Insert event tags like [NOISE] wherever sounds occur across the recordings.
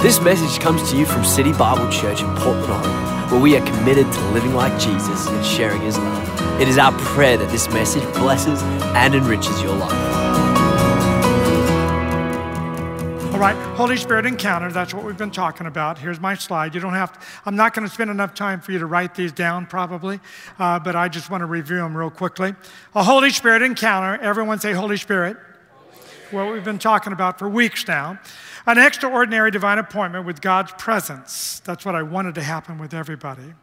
This message comes to you from City Bible Church in Portland, Oregon, where we are committed to living like Jesus and sharing his love. It is our prayer that this message blesses and enriches your life. All right, Holy Spirit encounter, that's what we've been talking about. Here's my slide. You don't have to, I'm not going to spend enough time for you to write these down probably, uh, but I just want to review them real quickly. A Holy Spirit encounter, everyone say Holy Spirit. What we've been talking about for weeks now. An extraordinary divine appointment with God's presence. That's what I wanted to happen with everybody.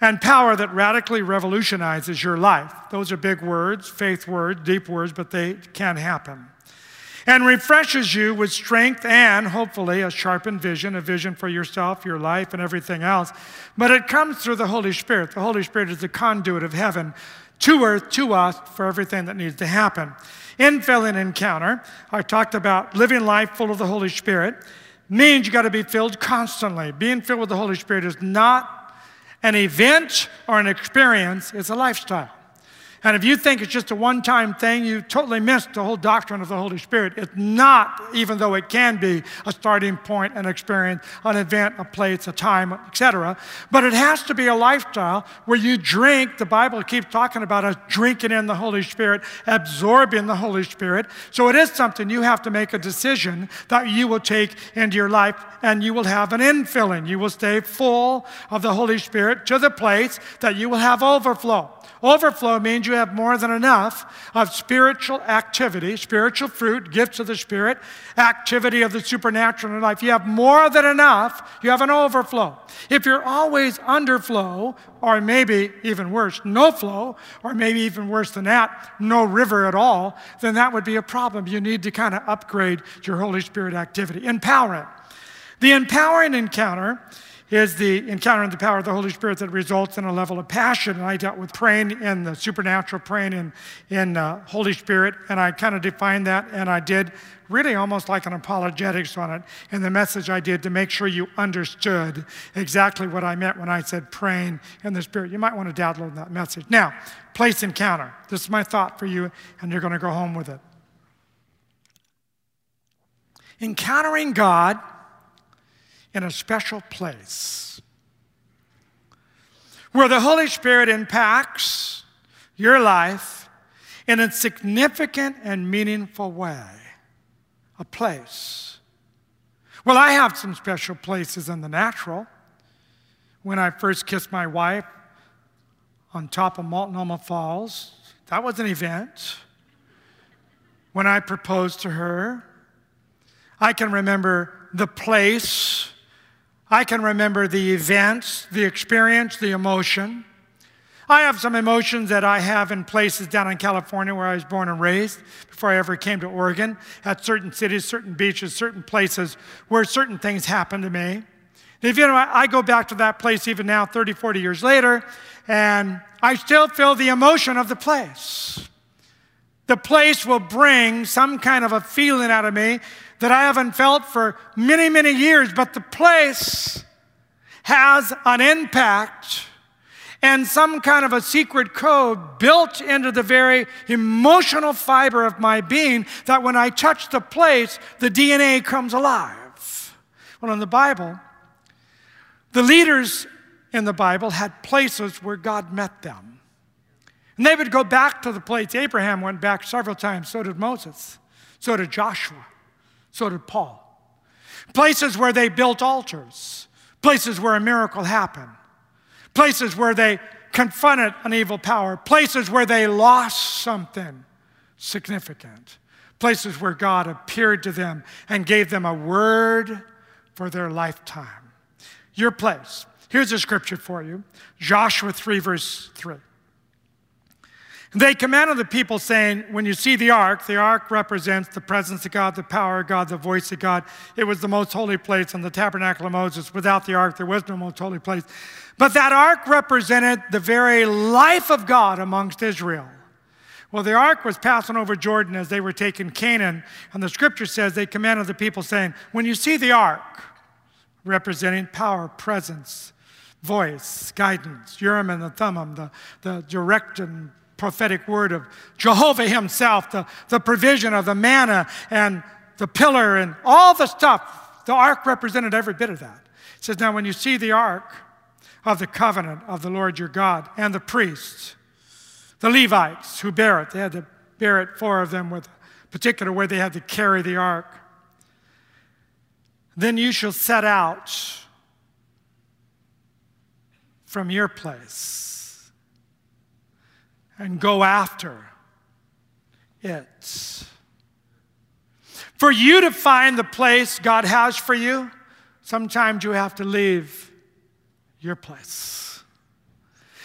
And power that radically revolutionizes your life. Those are big words, faith words, deep words, but they can happen. And refreshes you with strength and hopefully a sharpened vision, a vision for yourself, your life, and everything else. But it comes through the Holy Spirit. The Holy Spirit is the conduit of heaven to earth, to us, for everything that needs to happen. In filling encounter, I talked about living life full of the Holy Spirit, means you got to be filled constantly. Being filled with the Holy Spirit is not an event or an experience, it's a lifestyle. And if you think it's just a one time thing, you totally missed the whole doctrine of the Holy Spirit. It's not, even though it can be a starting point, an experience, an event, a place, a time, etc. But it has to be a lifestyle where you drink, the Bible keeps talking about us drinking in the Holy Spirit, absorbing the Holy Spirit. So it is something you have to make a decision that you will take into your life and you will have an infilling. You will stay full of the Holy Spirit to the place that you will have overflow. Overflow means you have more than enough of spiritual activity, spiritual fruit, gifts of the Spirit, activity of the supernatural in life. You have more than enough, you have an overflow. If you're always underflow, or maybe even worse, no flow, or maybe even worse than that, no river at all, then that would be a problem. You need to kind of upgrade your Holy Spirit activity. Empower it. The empowering encounter is the encounter in the power of the Holy Spirit that results in a level of passion. And I dealt with praying in the supernatural, praying in, in uh, Holy Spirit, and I kind of defined that, and I did really almost like an apologetics on it in the message I did to make sure you understood exactly what I meant when I said praying in the Spirit. You might want to download that message. Now, place encounter. This is my thought for you, and you're going to go home with it. Encountering God in a special place where the Holy Spirit impacts your life in a significant and meaningful way. A place. Well, I have some special places in the natural. When I first kissed my wife on top of Multnomah Falls, that was an event. When I proposed to her, I can remember the place I can remember the events, the experience, the emotion. I have some emotions that I have in places down in California where I was born and raised before I ever came to Oregon, at certain cities, certain beaches, certain places where certain things happened to me. If you know, I go back to that place even now, 30, 40 years later, and I still feel the emotion of the place. The place will bring some kind of a feeling out of me that I haven't felt for many, many years, but the place has an impact and some kind of a secret code built into the very emotional fiber of my being that when I touch the place, the DNA comes alive. Well, in the Bible, the leaders in the Bible had places where God met them. And they would go back to the place. Abraham went back several times, so did Moses, so did Joshua. So did Paul. Places where they built altars, places where a miracle happened, places where they confronted an evil power, places where they lost something significant, places where God appeared to them and gave them a word for their lifetime. Your place. Here's a scripture for you Joshua 3, verse 3. They commanded the people, saying, When you see the ark, the ark represents the presence of God, the power of God, the voice of God. It was the most holy place in the tabernacle of Moses. Without the ark, there was no most holy place. But that ark represented the very life of God amongst Israel. Well, the ark was passing over Jordan as they were taking Canaan, and the scripture says they commanded the people, saying, When you see the ark, representing power, presence, voice, guidance, Urim and the Thummim, um, the, the direct and prophetic word of Jehovah Himself, the, the provision of the manna and the pillar and all the stuff The ark represented every bit of that. It says, Now, when you see the ark of the covenant of the Lord your God and the priests, the Levites who bear it, they had to bear it, four of them, with a particular way they had to carry the ark. Then you shall set out from your place and go after it. For you to find the place God has for you, sometimes you have to leave your place.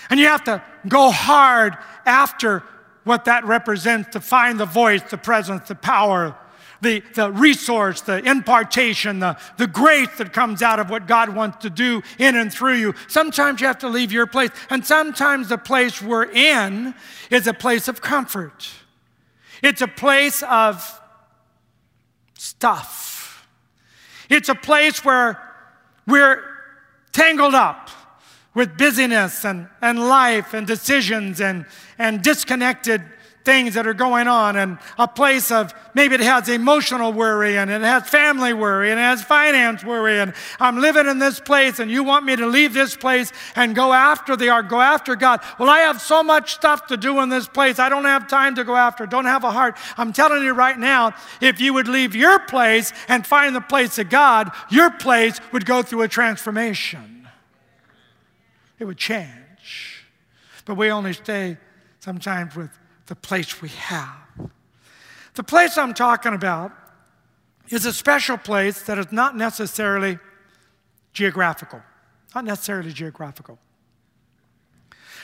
And you have to go hard after what that represents to find the voice, the presence, the power, the, the resource, the impartation, the, the grace that comes out of what God wants to do in and through you. Sometimes you have to leave your place, and sometimes the place we're in is a place of comfort. It's a place of stuff. It's a place where we're tangled up with busyness and, and life and decisions and, and disconnected things that are going on and a place of maybe it has emotional worry and it has family worry and it has finance worry and I'm living in this place and you want me to leave this place and go after the ark, go after God. Well, I have so much stuff to do in this place. I don't have time to go after, don't have a heart. I'm telling you right now, if you would leave your place and find the place of God, your place would go through a transformation. It would change. But we only stay sometimes with the place we have. The place I'm talking about is a special place that is not necessarily geographical. Not necessarily geographical.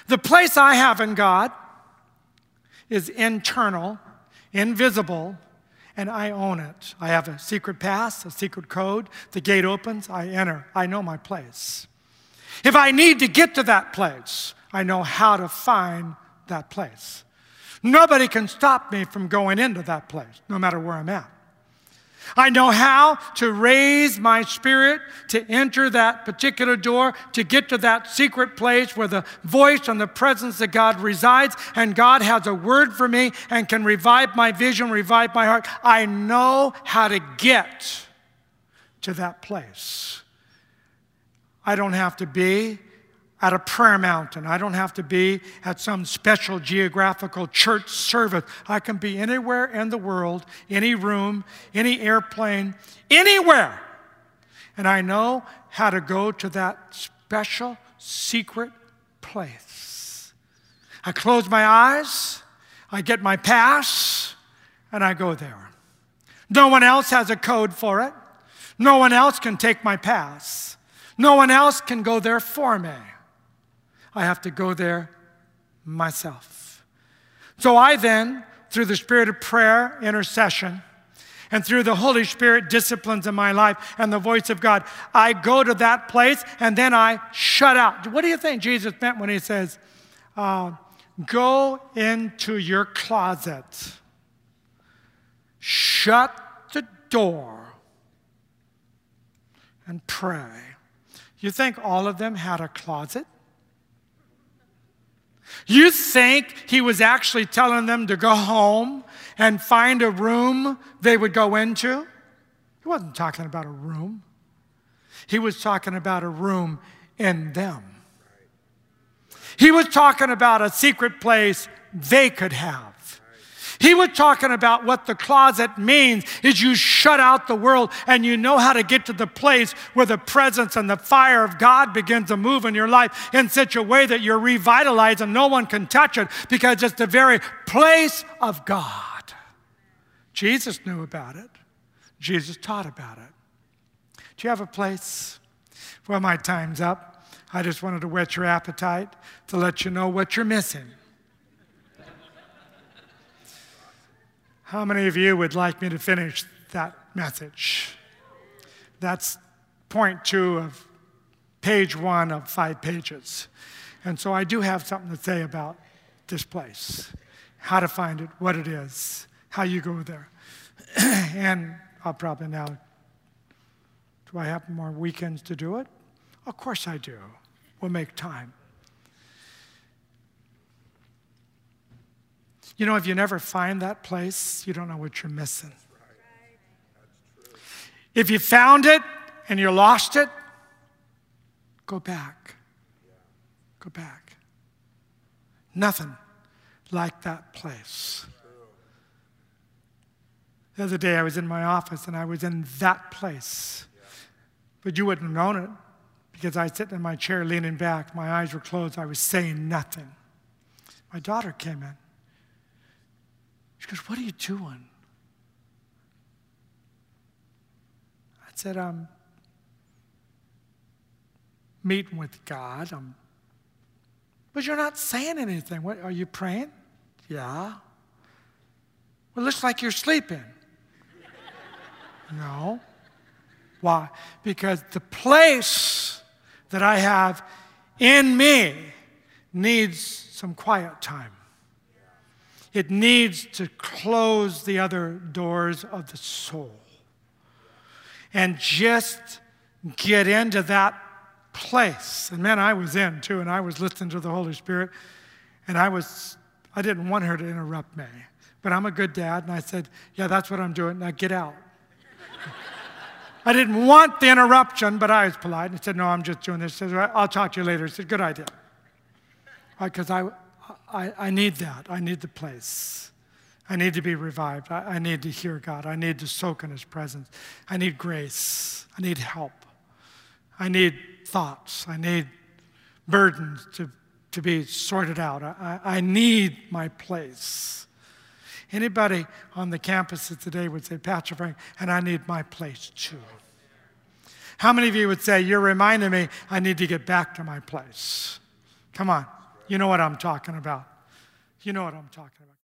The place I have in God is internal, invisible, and I own it. I have a secret pass, a secret code. The gate opens, I enter. I know my place. If I need to get to that place, I know how to find that place. Nobody can stop me from going into that place, no matter where I'm at. I know how to raise my spirit to enter that particular door, to get to that secret place where the voice and the presence of God resides, and God has a word for me and can revive my vision, revive my heart. I know how to get to that place. I don't have to be at a prayer mountain. I don't have to be at some special geographical church service. I can be anywhere in the world, any room, any airplane, anywhere. And I know how to go to that special secret place. I close my eyes, I get my pass, and I go there. No one else has a code for it. No one else can take my pass. No one else can go there for me. I have to go there myself. So I then, through the spirit of prayer, intercession, and through the Holy Spirit disciplines in my life and the voice of God, I go to that place and then I shut out. What do you think Jesus meant when he says, uh, Go into your closet, shut the door, and pray? You think all of them had a closet? You think he was actually telling them to go home and find a room they would go into? He wasn't talking about a room, he was talking about a room in them. He was talking about a secret place they could have. He was talking about what the closet means is you shut out the world and you know how to get to the place where the presence and the fire of God begins to move in your life in such a way that you're revitalized and no one can touch it because it's the very place of God. Jesus knew about it. Jesus taught about it. Do you have a place? Well, my time's up. I just wanted to whet your appetite to let you know what you're missing. How many of you would like me to finish that message? That's point two of page one of five pages. And so I do have something to say about this place how to find it, what it is, how you go there. [CLEARS THROAT] and I'll probably now, do I have more weekends to do it? Of course I do. We'll make time. You know, if you never find that place, you don't know what you're missing. If you found it and you lost it, go back. Go back. Nothing like that place. The other day I was in my office and I was in that place. But you wouldn't have known it because I was sitting in my chair leaning back. My eyes were closed. I was saying nothing. My daughter came in. Goes, What are you doing? I said, I'm meeting with God. I'm, but you're not saying anything. What, are you praying? Yeah. Well, it looks like you're sleeping. [LAUGHS] no. Why? Because the place that I have in me needs some quiet time. It needs to close the other doors of the soul and just get into that place. And man, I was in too, and I was listening to the Holy Spirit, and I was, I didn't want her to interrupt me. But I'm a good dad, and I said, Yeah, that's what I'm doing. Now get out. [LAUGHS] I didn't want the interruption, but I was polite and said, No, I'm just doing this. He said, I'll talk to you later. He said, Good idea. Because I, I, I need that. I need the place. I need to be revived. I, I need to hear God. I need to soak in His presence. I need grace. I need help. I need thoughts. I need burdens to, to be sorted out. I, I need my place. Anybody on the campuses today would say, Pastor Frank, and I need my place too. How many of you would say, You're reminding me I need to get back to my place? Come on. You know what I'm talking about. You know what I'm talking about.